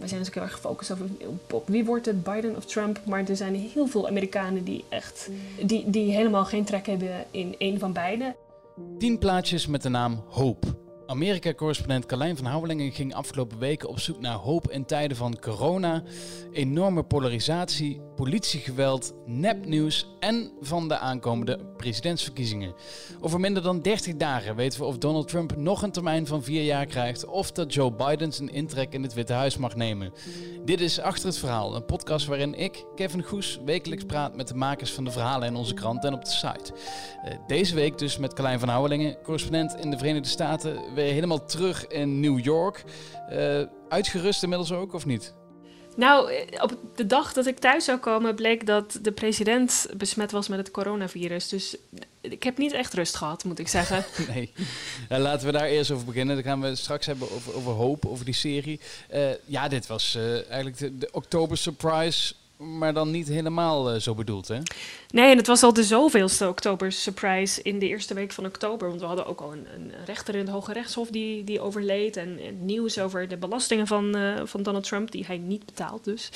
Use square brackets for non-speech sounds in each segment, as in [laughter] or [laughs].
We zijn natuurlijk heel erg gefocust over op wie wordt het, Biden of Trump. Maar er zijn heel veel Amerikanen die echt die, die helemaal geen trek hebben in een van beide. Tien plaatjes met de naam Hoop. Amerika-correspondent Carlijn van Houwelingen ging afgelopen weken op zoek naar hoop in tijden van corona, enorme polarisatie, politiegeweld, nepnieuws en van de aankomende presidentsverkiezingen. Over minder dan 30 dagen weten we of Donald Trump nog een termijn van vier jaar krijgt of dat Joe Biden zijn intrek in het Witte Huis mag nemen. Dit is Achter het Verhaal, een podcast waarin ik, Kevin Goes, wekelijks praat met de makers van de verhalen in onze krant en op de site. Eh, deze week dus met Carlijn van Houwelingen, correspondent in de Verenigde Staten, weer helemaal terug in New York. Uh, uitgerust inmiddels ook, of niet? Nou, eh, op de dag dat ik thuis zou komen, bleek dat de president besmet was met het coronavirus. Dus ik heb niet echt rust gehad, moet ik zeggen. [laughs] nee. laten we daar eerst over beginnen. Dan gaan we straks hebben over, over hoop, over die serie. Uh, ja, dit was uh, eigenlijk de, de oktober surprise maar dan niet helemaal uh, zo bedoeld, hè? Nee, en het was al de zoveelste oktober surprise in de eerste week van oktober. Want we hadden ook al een, een rechter in het Hoge Rechtshof die, die overleed. En, en nieuws over de belastingen van, uh, van Donald Trump, die hij niet betaalt dus.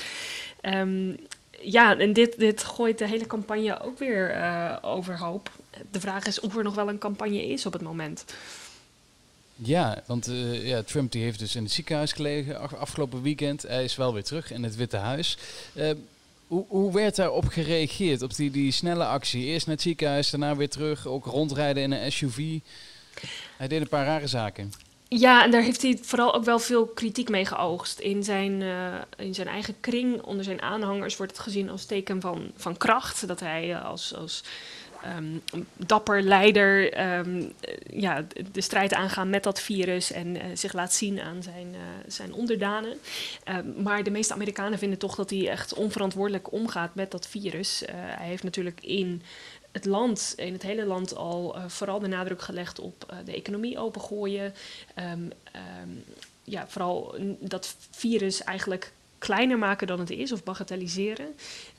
Um, ja, en dit, dit gooit de hele campagne ook weer uh, overhoop. De vraag is of er nog wel een campagne is op het moment. Ja, want uh, ja, Trump die heeft dus in het ziekenhuis gelegen afgelopen weekend. Hij is wel weer terug in het Witte Huis. Uh, hoe, hoe werd daarop gereageerd, op die, die snelle actie? Eerst naar het ziekenhuis, daarna weer terug, ook rondrijden in een SUV. Hij deed een paar rare zaken. Ja, en daar heeft hij vooral ook wel veel kritiek mee geoogst. In zijn, uh, in zijn eigen kring, onder zijn aanhangers, wordt het gezien als teken van, van kracht. Dat hij als, als um, dapper leider um, ja, de strijd aangaan met dat virus en uh, zich laat zien aan zijn, uh, zijn onderdanen. Um, maar de meeste Amerikanen vinden toch dat hij echt onverantwoordelijk omgaat met dat virus. Uh, hij heeft natuurlijk in het land, in het hele land al vooral de nadruk gelegd op de economie opengooien. ja, vooral dat virus eigenlijk kleiner maken dan het is of bagatelliseren.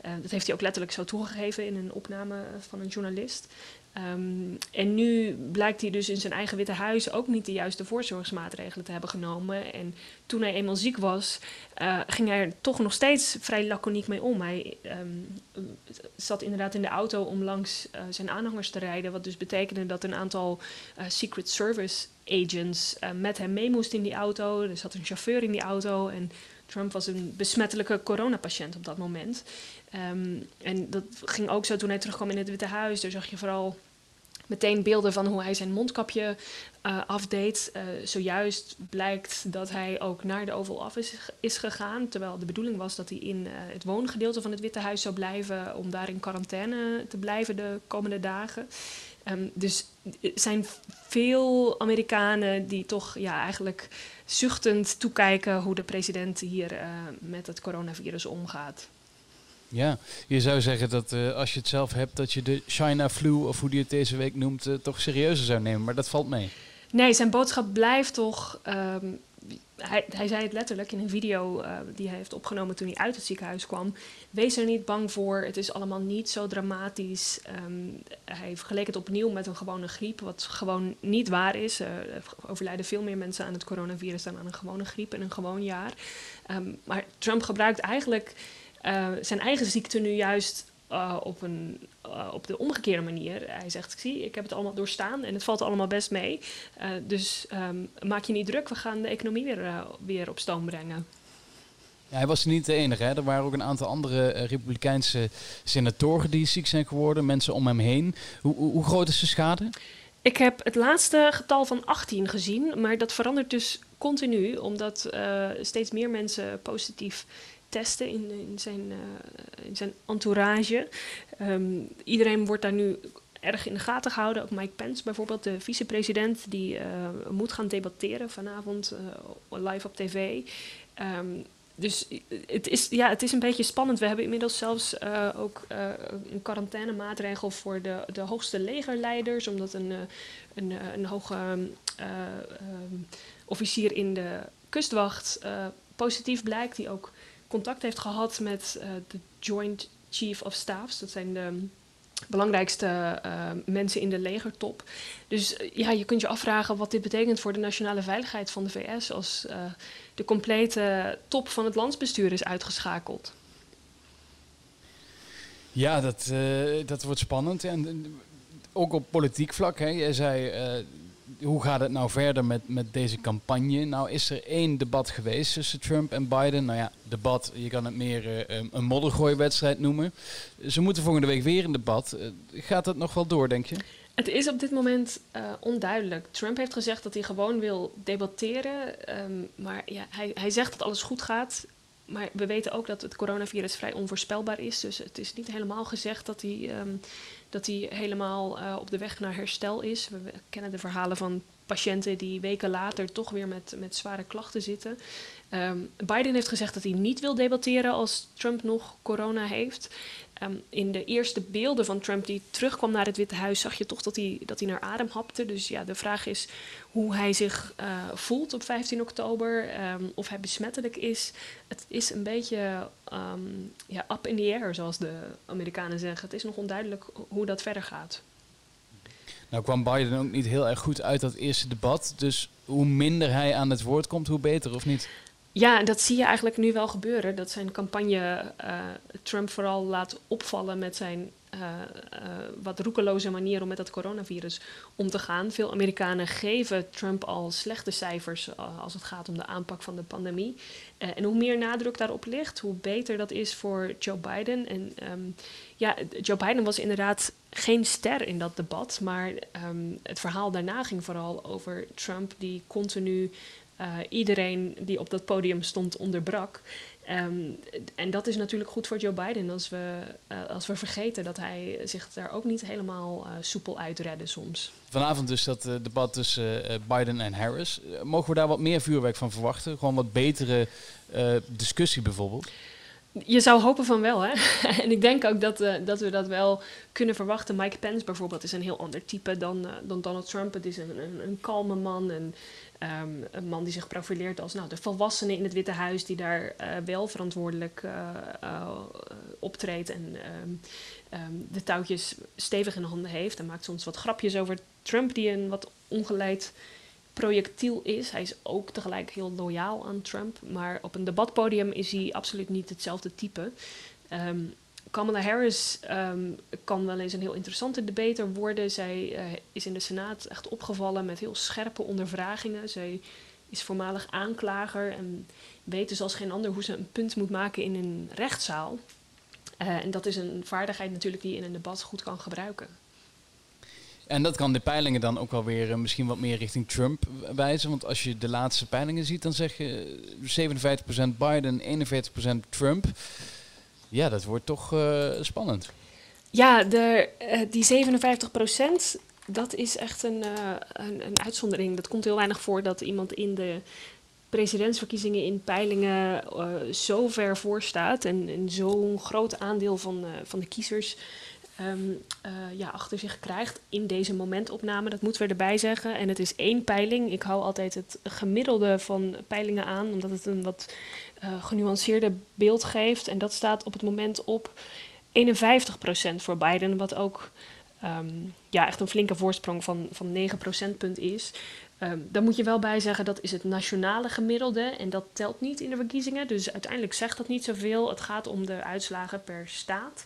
Uh, dat heeft hij ook letterlijk zo toegegeven in een opname van een journalist. Um, en nu blijkt hij dus in zijn eigen Witte Huis ook niet de juiste voorzorgsmaatregelen te hebben genomen. En toen hij eenmaal ziek was, uh, ging hij er toch nog steeds vrij laconiek mee om. Hij um, zat inderdaad in de auto om langs zijn aanhangers te rijden. Wat dus betekende dat een aantal Secret Service agents met hem mee moesten in die auto. Er zat een chauffeur in die auto en Trump was een besmettelijke coronapatiënt op dat moment. Um, en dat ging ook zo toen hij terugkwam in het Witte Huis. Daar zag je vooral meteen beelden van hoe hij zijn mondkapje uh, afdeed. Uh, zojuist blijkt dat hij ook naar de Oval Office is gegaan. Terwijl de bedoeling was dat hij in uh, het woongedeelte van het Witte Huis zou blijven. om daar in quarantaine te blijven de komende dagen. Um, dus er zijn veel Amerikanen die toch ja, eigenlijk zuchtend toekijken hoe de president hier uh, met het coronavirus omgaat. Ja, je zou zeggen dat uh, als je het zelf hebt, dat je de China flu, of hoe die het deze week noemt, uh, toch serieuzer zou nemen. Maar dat valt mee. Nee, zijn boodschap blijft toch um, hij, hij, zei het letterlijk in een video uh, die hij heeft opgenomen toen hij uit het ziekenhuis kwam. Wees er niet bang voor, het is allemaal niet zo dramatisch. Um, hij vergeleek het opnieuw met een gewone griep, wat gewoon niet waar is. Er overlijden veel meer mensen aan het coronavirus dan aan een gewone griep in een gewoon jaar. Um, maar Trump gebruikt eigenlijk uh, zijn eigen ziekte nu juist uh, op, een, uh, op de omgekeerde manier. Hij zegt, zie, ik heb het allemaal doorstaan en het valt allemaal best mee. Uh, dus um, maak je niet druk, we gaan de economie weer, weer op stoom brengen. Ja, hij was niet de enige. Hè. Er waren ook een aantal andere Republikeinse senatoren die ziek zijn geworden, mensen om hem heen. Hoe, hoe, hoe groot is de schade? Ik heb het laatste getal van 18 gezien, maar dat verandert dus continu, omdat steeds meer mensen positief testen in, in, zijn, uh, in zijn entourage. Um, iedereen wordt daar nu erg in de gaten gehouden. Ook Mike Pence bijvoorbeeld, de vicepresident, die uh, moet gaan debatteren vanavond live op tv. Um, dus het is, ja, het is een beetje spannend. We hebben inmiddels zelfs ook een quarantainemaatregel voor de, de hoogste legerleiders, omdat een, een, een hoge uh, officier in de kustwacht positief blijkt, die ook contact heeft gehad met uh, de Joint Chief of Staffs. Dat zijn de belangrijkste mensen in de legertop. Dus ja, je kunt je afvragen wat dit betekent voor de nationale veiligheid van de VS als de complete top van het landsbestuur is uitgeschakeld. Ja, dat, dat wordt spannend. En ook op politiek vlak. Hè. Jij zei, hoe gaat het nou verder met, met deze campagne? Nou is er één debat geweest tussen Trump en Biden. Nou ja, debat, je kan het meer uh, een moddergooiwedstrijd noemen. Ze moeten volgende week weer een debat. Uh, gaat dat nog wel door, denk je? Het is op dit moment uh, onduidelijk. Trump heeft gezegd dat hij gewoon wil debatteren. Um, maar ja, hij, hij zegt dat alles goed gaat. Maar we weten ook dat het coronavirus vrij onvoorspelbaar is. Dus het is niet helemaal gezegd dat hij, um, dat hij helemaal uh, op de weg naar herstel is. We, kennen de verhalen van patiënten die weken later toch weer met, met zware klachten zitten. Um, Biden heeft gezegd dat hij niet wil debatteren als Trump nog corona heeft. Um, in de eerste beelden van Trump die terugkwam naar het Witte Huis, zag je toch dat hij, dat hij naar adem hapte. Dus ja, de vraag is hoe hij zich uh, voelt op 15 oktober, um, of hij besmettelijk is. Het is een beetje um, ja, up in the air, zoals de Amerikanen zeggen. Het is nog onduidelijk hoe dat verder gaat. Nou kwam Biden ook niet heel erg goed uit dat eerste debat. Dus hoe minder hij aan het woord komt, hoe beter, of niet? Ja, dat zie je eigenlijk nu wel gebeuren. Dat zijn campagne uh, Trump vooral laat opvallen met zijn uh, uh, wat roekeloze manier om met dat coronavirus om te gaan. Veel Amerikanen geven Trump al slechte cijfers als het gaat om de aanpak van de pandemie. en hoe meer nadruk daarop ligt, hoe beter dat is voor Joe Biden. En um, ja, Joe Biden was inderdaad geen ster in dat debat, maar um, het verhaal daarna ging vooral over Trump die continu uh, iedereen die op dat podium stond onderbrak. Um, en dat is natuurlijk goed voor Joe Biden als we, uh, als we vergeten dat hij zich daar ook niet helemaal uh, soepel uitredde soms. Vanavond dus dat debat tussen Biden en Harris. mogen we daar wat meer vuurwerk van verwachten? Gewoon wat betere discussie bijvoorbeeld? Je zou hopen van wel, hè? [laughs] en ik denk ook dat, uh, dat we dat wel kunnen verwachten. Mike Pence bijvoorbeeld is een heel ander type dan, uh, dan Donald Trump. Het is een, een, een kalme man, en, um, een man die zich profileert als nou, de volwassene in het Witte Huis... die daar uh, wel verantwoordelijk optreedt en um, um, de touwtjes stevig in handen heeft. En maakt soms wat grapjes over Trump, die een wat ongeleid projectiel is. Hij is ook tegelijk heel loyaal aan Trump. Maar op een debatpodium is hij absoluut niet hetzelfde type. Kamala Harris um, kan wel eens een heel interessante debater worden. Zij uh, is in de Senaat echt opgevallen met heel scherpe ondervragingen. Zij is voormalig aanklager en weet dus als geen ander hoe ze een punt moet maken in een rechtszaal. Uh, en dat is een vaardigheid natuurlijk die je in een debat goed kan gebruiken. En dat kan de peilingen dan ook wel weer uh, misschien wat meer richting Trump wijzen. Want als je de laatste peilingen ziet, dan zeg je 57% Biden, 41% Trump. Ja, dat wordt toch uh, spannend. Ja, de, uh, die 57%, dat is echt een, een, een, uitzondering. Dat komt heel weinig voor dat iemand in de presidentsverkiezingen in peilingen zo ver voor staat. En, zo'n groot aandeel van, van de kiezers uh, ja, achter zich krijgt in deze momentopname. Dat moeten we erbij zeggen. En het is één peiling. Ik hou altijd het gemiddelde van peilingen aan, omdat het een wat uh, genuanceerder beeld geeft. En dat staat op het moment op 51% voor Biden, wat ook um, ja, echt een flinke voorsprong van, van 9 procentpunt is. Um, dan moet je wel bij zeggen dat is het nationale gemiddelde en dat telt niet in de verkiezingen. Dus uiteindelijk zegt dat niet zoveel. Het gaat om de uitslagen per staat.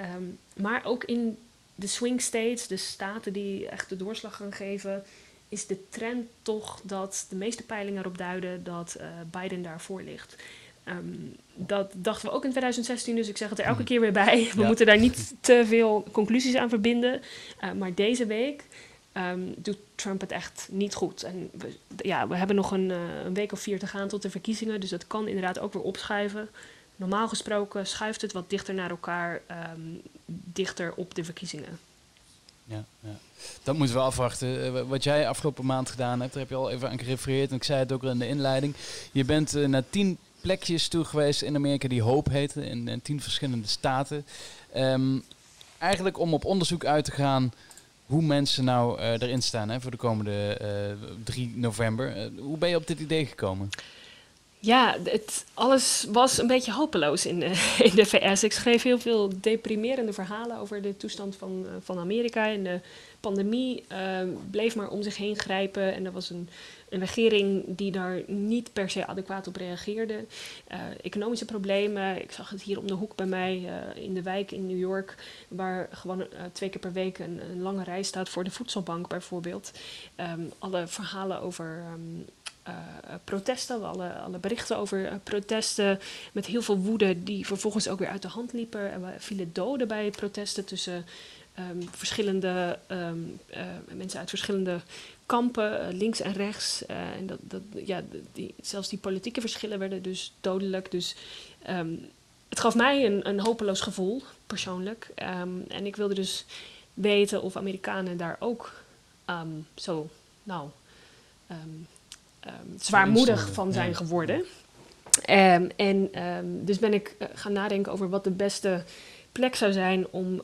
Um, maar ook in de swing states, de staten die echt de doorslag gaan geven, is de trend toch dat de meeste peilingen erop duiden dat uh, Biden daarvoor ligt. Um, dat dachten we ook in 2016, dus ik zeg het er elke mhm. keer weer bij. We ja. moeten daar niet [laughs] te veel conclusies aan verbinden. Uh, maar deze week um, doet Trump het echt niet goed. En we, ja, we hebben nog een, uh, een week of vier te gaan tot de verkiezingen, dus dat kan inderdaad ook weer opschuiven. Normaal gesproken schuift het wat dichter naar elkaar, um, dichter op de verkiezingen. Ja, ja, dat moeten we afwachten. Uh, wat jij afgelopen maand gedaan hebt, daar heb je al even aan gerefereerd. En ik zei het ook al in de inleiding. Je bent uh, naar tien plekjes toe geweest in Amerika die Hope heten, in, in tien verschillende staten. Um, eigenlijk om op onderzoek uit te gaan hoe mensen nou uh, erin staan hè, voor de komende 3 november. hoe ben je op dit idee gekomen? Ja, het, alles was een beetje hopeloos in, [laughs] in de VS. Ik schreef heel veel deprimerende verhalen over de toestand van, van Amerika. En de pandemie uh, bleef maar om zich heen grijpen. En er was een, een regering die daar niet per se adequaat op reageerde. Uh, economische problemen. Ik zag het hier om de hoek bij mij uh, in de wijk in New York, waar gewoon twee keer per week een, een, lange rij staat voor de voedselbank bijvoorbeeld. Um, alle verhalen over. Um, uh, protesten, alle, alle berichten over uh, protesten met heel veel woede die vervolgens ook weer uit de hand liepen. Er vielen doden bij protesten tussen um, verschillende uh, mensen uit verschillende kampen, links en rechts. en dat, dat, ja, die, zelfs die politieke verschillen werden dus dodelijk. Dus um, het gaf mij een, een hopeloos gevoel, persoonlijk. en ik wilde dus weten of Amerikanen daar ook zo, nou um, zwaarmoedig van zijn ja. geworden. Um, en um, dus ben ik uh, gaan nadenken over wat de beste plek zou zijn om,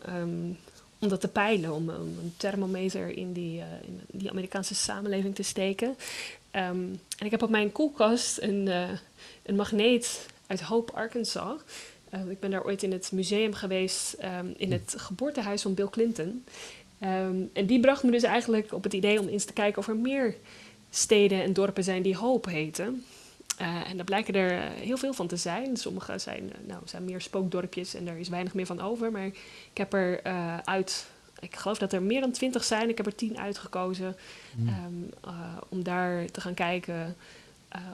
om dat te peilen, om, om een thermometer in die, uh, in die Amerikaanse samenleving te steken. en ik heb op mijn koelkast een, uh, een magneet uit Hope, Arkansas. Ik ben daar ooit in het museum geweest, in het geboortehuis van Bill Clinton. en die bracht me dus eigenlijk op het idee om eens te kijken of er meer steden en dorpen zijn die Hope heten. Uh, en daar blijken er heel veel van te zijn. Sommige zijn, nou, zijn meer spookdorpjes en daar is weinig meer van over. Maar ik heb er uh, uit, ik geloof dat er meer dan twintig zijn. Ik heb er tien uitgekozen mm. um, uh, om daar te gaan kijken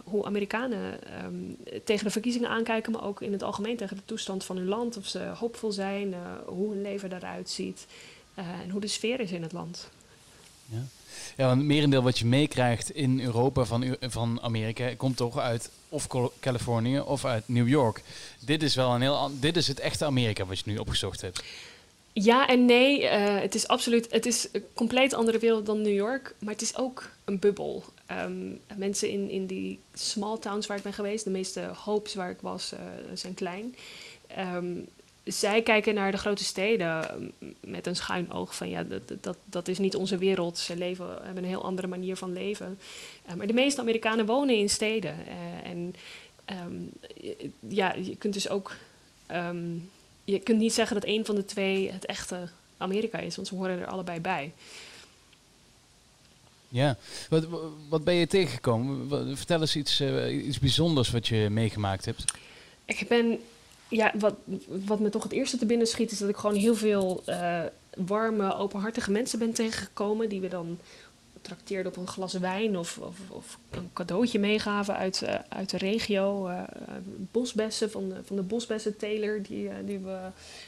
hoe Amerikanen um, tegen de verkiezingen aankijken. Maar ook in het algemeen tegen de toestand van hun land. Of ze hoopvol zijn, hoe hun leven eruit ziet en hoe de sfeer is in het land. Ja. Ja, want het merendeel wat je meekrijgt in Europa van, van Amerika komt toch uit of Californië of uit New York. Dit is wel een heel dit is het echte Amerika wat je nu opgezocht hebt. Ja en nee, uh, het is absoluut, het is een compleet andere wereld dan New York, maar het is ook een bubbel. Um, mensen in, in die small towns waar ik ben geweest, de meeste hopes waar ik was, uh, zijn klein. Um, zij kijken naar de grote steden met een schuin oog van ja, dat, dat, dat is niet onze wereld. Ze leven, hebben een heel andere manier van leven. Uh, maar de meeste Amerikanen wonen in steden. Uh, en um, ja, je kunt dus ook. Um, je kunt niet zeggen dat een van de twee het echte Amerika is, want ze horen er allebei bij. Ja, wat, wat ben je tegengekomen? Vertel eens iets, uh, iets bijzonders wat je meegemaakt hebt. Ik ben ja, wat, wat me toch het eerste te binnen schiet, is dat ik gewoon heel veel uh, warme, openhartige mensen ben tegengekomen. Die we dan trakteerden op een glas wijn of, of, of een cadeautje meegaven uit, uh, uit de regio. Uh, bosbessen van de, van de bosbessenteler die, die we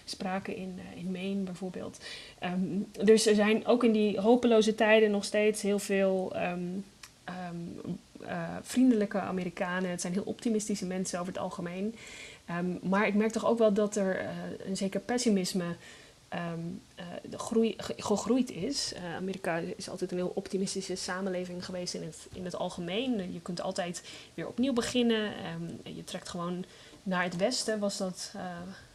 spraken in, in Maine bijvoorbeeld. Um, dus er zijn ook in die hopeloze tijden nog steeds heel veel um, um, vriendelijke Amerikanen. Het zijn heel optimistische mensen over het algemeen. Um, maar ik merk toch ook wel dat er uh, een zeker pessimisme um, uh, groei, gegroeid is. Uh, Amerika is altijd een heel optimistische samenleving geweest in het, in het algemeen. Je kunt altijd weer opnieuw beginnen. Um, je trekt gewoon naar het westen, was dat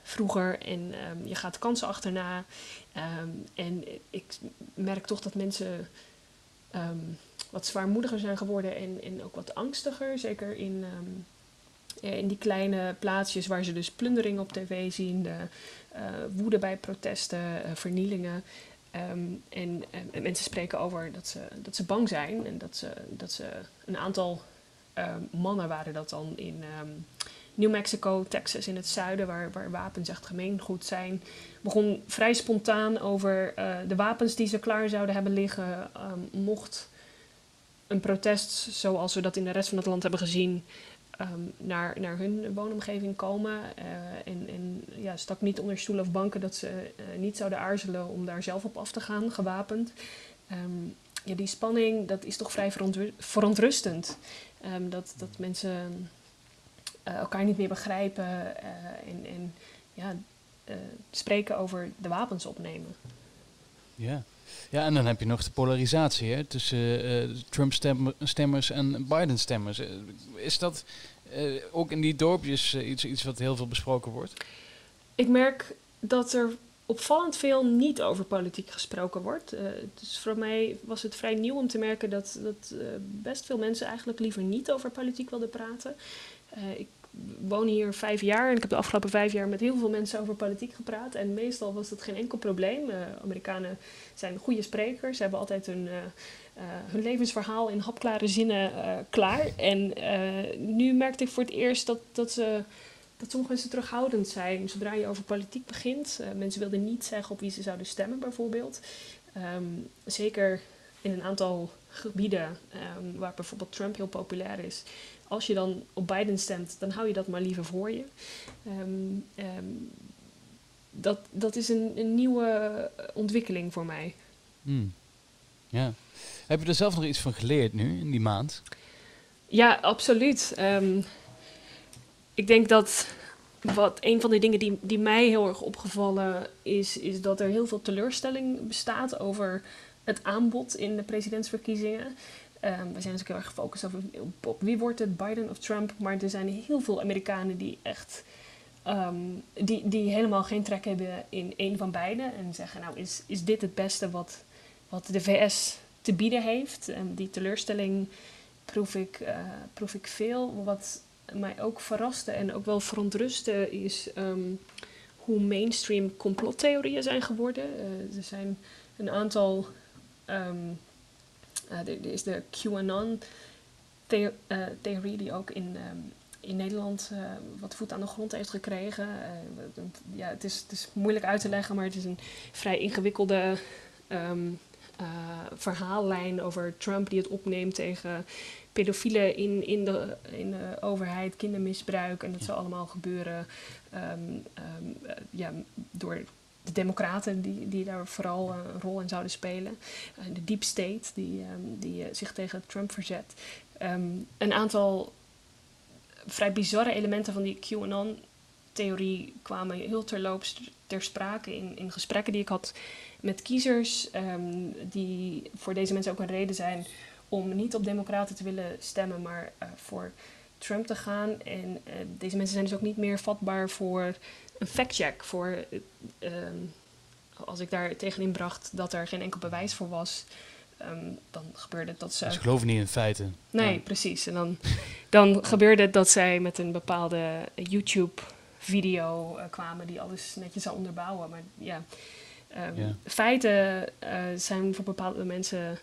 vroeger. En je gaat kansen achterna. en ik merk toch dat mensen wat zwaarmoediger zijn geworden en, en ook wat angstiger. Zeker in eh, in die kleine plaatsjes waar ze dus plundering op tv zien, de uh, woede bij protesten, uh, vernielingen. Um, en, en, mensen spreken over dat ze, dat ze bang zijn en dat ze, dat ze een aantal um, mannen waren dat dan in um, New Mexico, Texas in het zuiden, waar, waar wapens echt gemeengoed zijn, begon vrij spontaan over de wapens die ze klaar zouden hebben liggen, mocht een protest zoals we dat in de rest van het land hebben gezien, um, naar, naar hun woonomgeving komen. Uh, en en ja, stak niet onder stoelen of banken dat ze uh, niet zouden aarzelen om daar zelf op af te gaan, gewapend. Um, ja, die spanning, dat is toch vrij verontrustend. Um, dat, dat mensen uh, elkaar niet meer begrijpen en, en ja, spreken over de wapens opnemen. Ja. Ja, en dan heb je nog de polarisatie hè, tussen uh, Trump-stemmers en Biden-stemmers. Uh, is dat uh, ook in die dorpjes iets, iets wat heel veel besproken wordt? Ik merk dat er opvallend veel niet over politiek gesproken wordt. Dus voor mij was het vrij nieuw om te merken dat, dat best veel mensen eigenlijk liever niet over politiek wilden praten. Ik woon hier vijf jaar en ik heb de afgelopen vijf jaar met heel veel mensen over politiek gepraat. En meestal was dat geen enkel probleem. Amerikanen zijn goede sprekers, ze hebben altijd hun, hun levensverhaal in hapklare zinnen klaar. En nu merkte ik voor het eerst dat, dat ze dat sommige mensen terughoudend zijn zodra je over politiek begint. Mensen wilden niet zeggen op wie ze zouden stemmen, bijvoorbeeld. Um, zeker in een aantal gebieden um, waar bijvoorbeeld Trump heel populair is. Als je dan op Biden stemt, dan hou je dat maar liever voor je. Um, dat, dat is een, een, nieuwe ontwikkeling voor mij. Hmm. Ja. Heb je er zelf nog iets van geleerd nu, in die maand? Ja, absoluut. Um, ik denk dat wat een van de dingen die, die mij heel erg opgevallen is, is dat er heel veel teleurstelling bestaat over het aanbod in de presidentsverkiezingen. Um, we zijn natuurlijk heel erg gefocust op, wie wordt het, Biden of Trump. Maar er zijn heel veel Amerikanen die echt um, die, die helemaal geen trek hebben in een van beide. En zeggen, nou is, is dit het beste wat, wat de VS te bieden heeft? En die teleurstelling proef ik, uh, proef ik veel. Wat mij ook verraste en ook wel verontrustte is um, hoe mainstream complottheorieën zijn geworden. Uh, er zijn een aantal. Er, is de QAnon-theorie die ook in, um, in Nederland uh, wat voet aan de grond heeft gekregen. ja, het, is, het is moeilijk uit te leggen, maar het is een vrij ingewikkelde. verhaallijn over Trump die het opneemt tegen pedofielen in, in, de, in de overheid, kindermisbruik. En dat zou allemaal gebeuren um, um, ja, door de democraten die, die daar vooral een rol in zouden spelen. Uh, de deep state die, um, die uh, zich tegen Trump verzet. een aantal vrij bizarre elementen van die QAnon-theorie kwamen heel terloops ter sprake in, in gesprekken die ik had met kiezers. die voor deze mensen ook een reden zijn om niet op democraten te willen stemmen, maar voor Trump te gaan. En deze mensen zijn dus ook niet meer vatbaar voor een fact-check. Voor, uh, als ik daar tegenin bracht dat er geen enkel bewijs voor was, um, dan gebeurde het dat ze... Ze geloven niet in feiten. Nee, ja. precies. En dan, dan gebeurde het dat zij met een bepaalde YouTube-video kwamen die alles netjes zou onderbouwen. Maar ja, um, ja. feiten zijn voor bepaalde mensen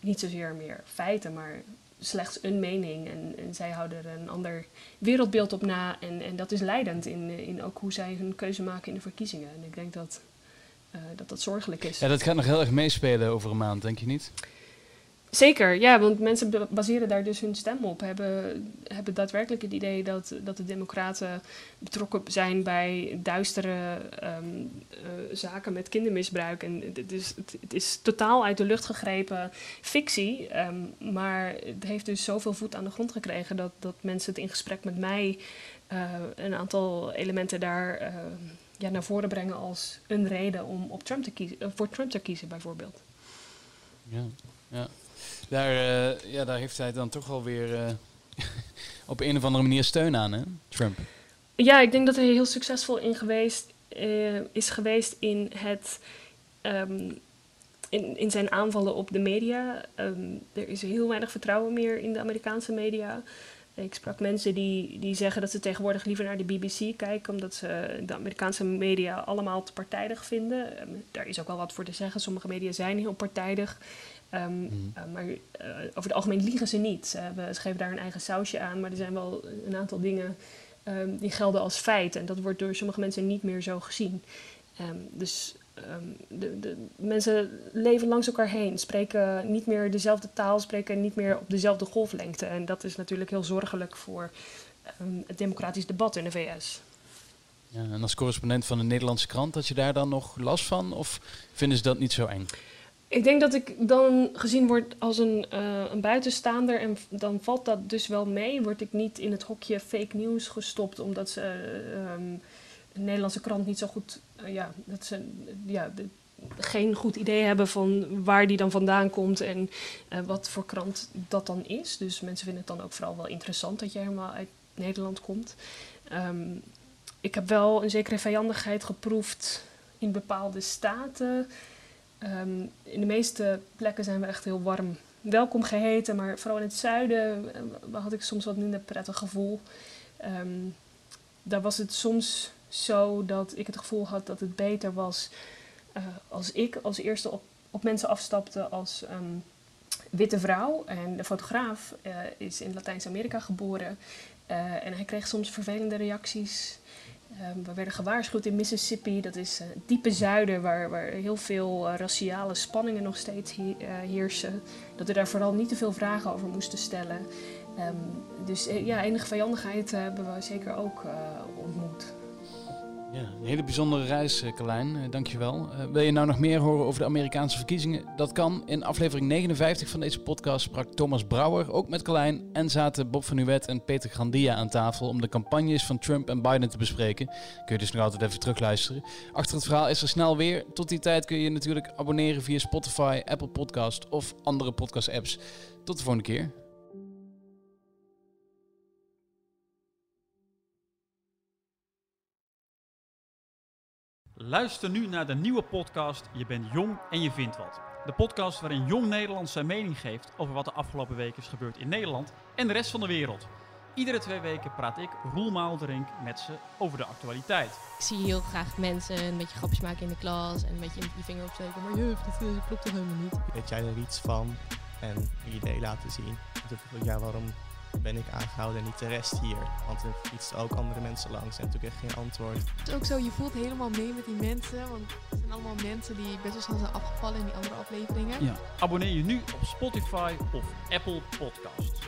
niet zozeer meer feiten, maar slechts een mening. En, en, zij houden er een ander wereldbeeld op na. En, en dat is leidend in, in ook hoe zij hun keuze maken in de verkiezingen. En ik denk dat uh, dat, dat zorgelijk is. Ja, dat gaat nog heel erg meespelen over een maand, denk je niet? Zeker, ja, want mensen baseren daar dus hun stem op. Hebben, hebben daadwerkelijk het idee dat, dat de Democraten betrokken zijn bij duistere um, uh, zaken met kindermisbruik. En het is, het, is totaal uit de lucht gegrepen fictie. Um, maar het heeft dus zoveel voet aan de grond gekregen dat, dat mensen het in gesprek met mij uh, een aantal elementen daar uh, ja, naar voren brengen als een reden om op Trump te kiezen, voor Trump te kiezen, bijvoorbeeld. Ja, ja. Daar, uh, ja, daar heeft hij dan toch wel weer uh, [laughs] op een of andere manier steun aan, hè, Trump? Ja, ik denk dat hij heel succesvol in geweest, uh, is geweest in het. Um, in, in zijn aanvallen op de media. Um, er is heel weinig vertrouwen meer in de Amerikaanse media. Ik sprak mensen die, die zeggen dat ze tegenwoordig liever naar de BBC kijken, omdat ze de Amerikaanse media allemaal te partijdig vinden. Um, daar is ook wel wat voor te zeggen. Sommige media zijn heel partijdig. Um, mm. uh, maar uh, over het algemeen liegen ze niet. Ze, hebben, ze, geven daar een eigen sausje aan, maar er zijn wel een aantal dingen um, die gelden als feit. En dat wordt door sommige mensen niet meer zo gezien. Um, dus de, de, mensen leven langs elkaar heen, spreken niet meer dezelfde taal, spreken niet meer op dezelfde golflengte. En dat is natuurlijk heel zorgelijk voor het democratisch debat in de VS. Ja, en als correspondent van een Nederlandse krant, had je daar dan nog last van? Of vinden ze dat niet zo eng? Ik denk dat ik dan gezien word als een, uh, een buitenstaander en dan valt dat dus wel mee. Word ik niet in het hokje fake news gestopt omdat ze uh, Nederlandse krant niet zo goed, uh, ja, dat ze ja, geen goed idee hebben van waar die dan vandaan komt en wat voor krant dat dan is. Dus mensen vinden het dan ook vooral wel interessant dat je helemaal uit Nederland komt. Um, ik heb wel een zekere vijandigheid geproefd in bepaalde staten. Ehm, in de meeste plekken zijn we echt heel warm welkom geheten, maar vooral in het zuiden uh, had ik soms wat minder prettig gevoel. Um, daar was het soms zo dat ik het gevoel had dat het beter was uh, als ik als eerste op, op mensen afstapte als um, witte vrouw. En de fotograaf uh, is in Latijns-Amerika geboren. en hij kreeg soms vervelende reacties Um, we werden gewaarschuwd in Mississippi, dat is uh, het diepe zuiden, waar, waar heel veel uh, raciale spanningen nog steeds he uh, heersen. Dat we daar vooral niet te veel vragen over moesten stellen. Um, dus ja, enige vijandigheid hebben we zeker ook ontmoet. Ja, een hele bijzondere reis, uh, Carlijn. Uh, dankjewel. Uh, wil je nou nog meer horen over de Amerikaanse verkiezingen? Dat kan. In aflevering 59 van deze podcast sprak Thomas Brouwer ook met Carlijn. En zaten Bob van Nuwet en Peter Grandia aan tafel om de campagnes van Trump en Biden te bespreken. Kun je dus nog altijd even terugluisteren. Achter het verhaal is er snel weer. Tot die tijd kun je je natuurlijk abonneren via Spotify, Apple Podcast of andere podcast apps. Tot de volgende keer. Luister nu naar de nieuwe podcast Je bent jong en je vindt wat. De podcast waarin jong Nederland zijn mening geeft over wat de afgelopen weken is gebeurd in Nederland en de rest van de wereld. Iedere twee weken praat ik, Roel Maalderink, met ze over de actualiteit. Ik zie heel graag mensen een beetje grapjes maken in de klas en een beetje je vinger opsteken. Maar juf, dat klopt toch helemaal niet? Weet jij er iets van en je idee laten zien? Ja, waarom ben ik aangehouden en niet de rest hier. Want er fietsen ook andere mensen langs en natuurlijk echt geen antwoord. Het is ook zo, je voelt helemaal mee met die mensen. Want het zijn allemaal mensen die best wel snel zijn afgevallen in die andere afleveringen. Ja. Abonneer je nu op Spotify of Apple Podcasts.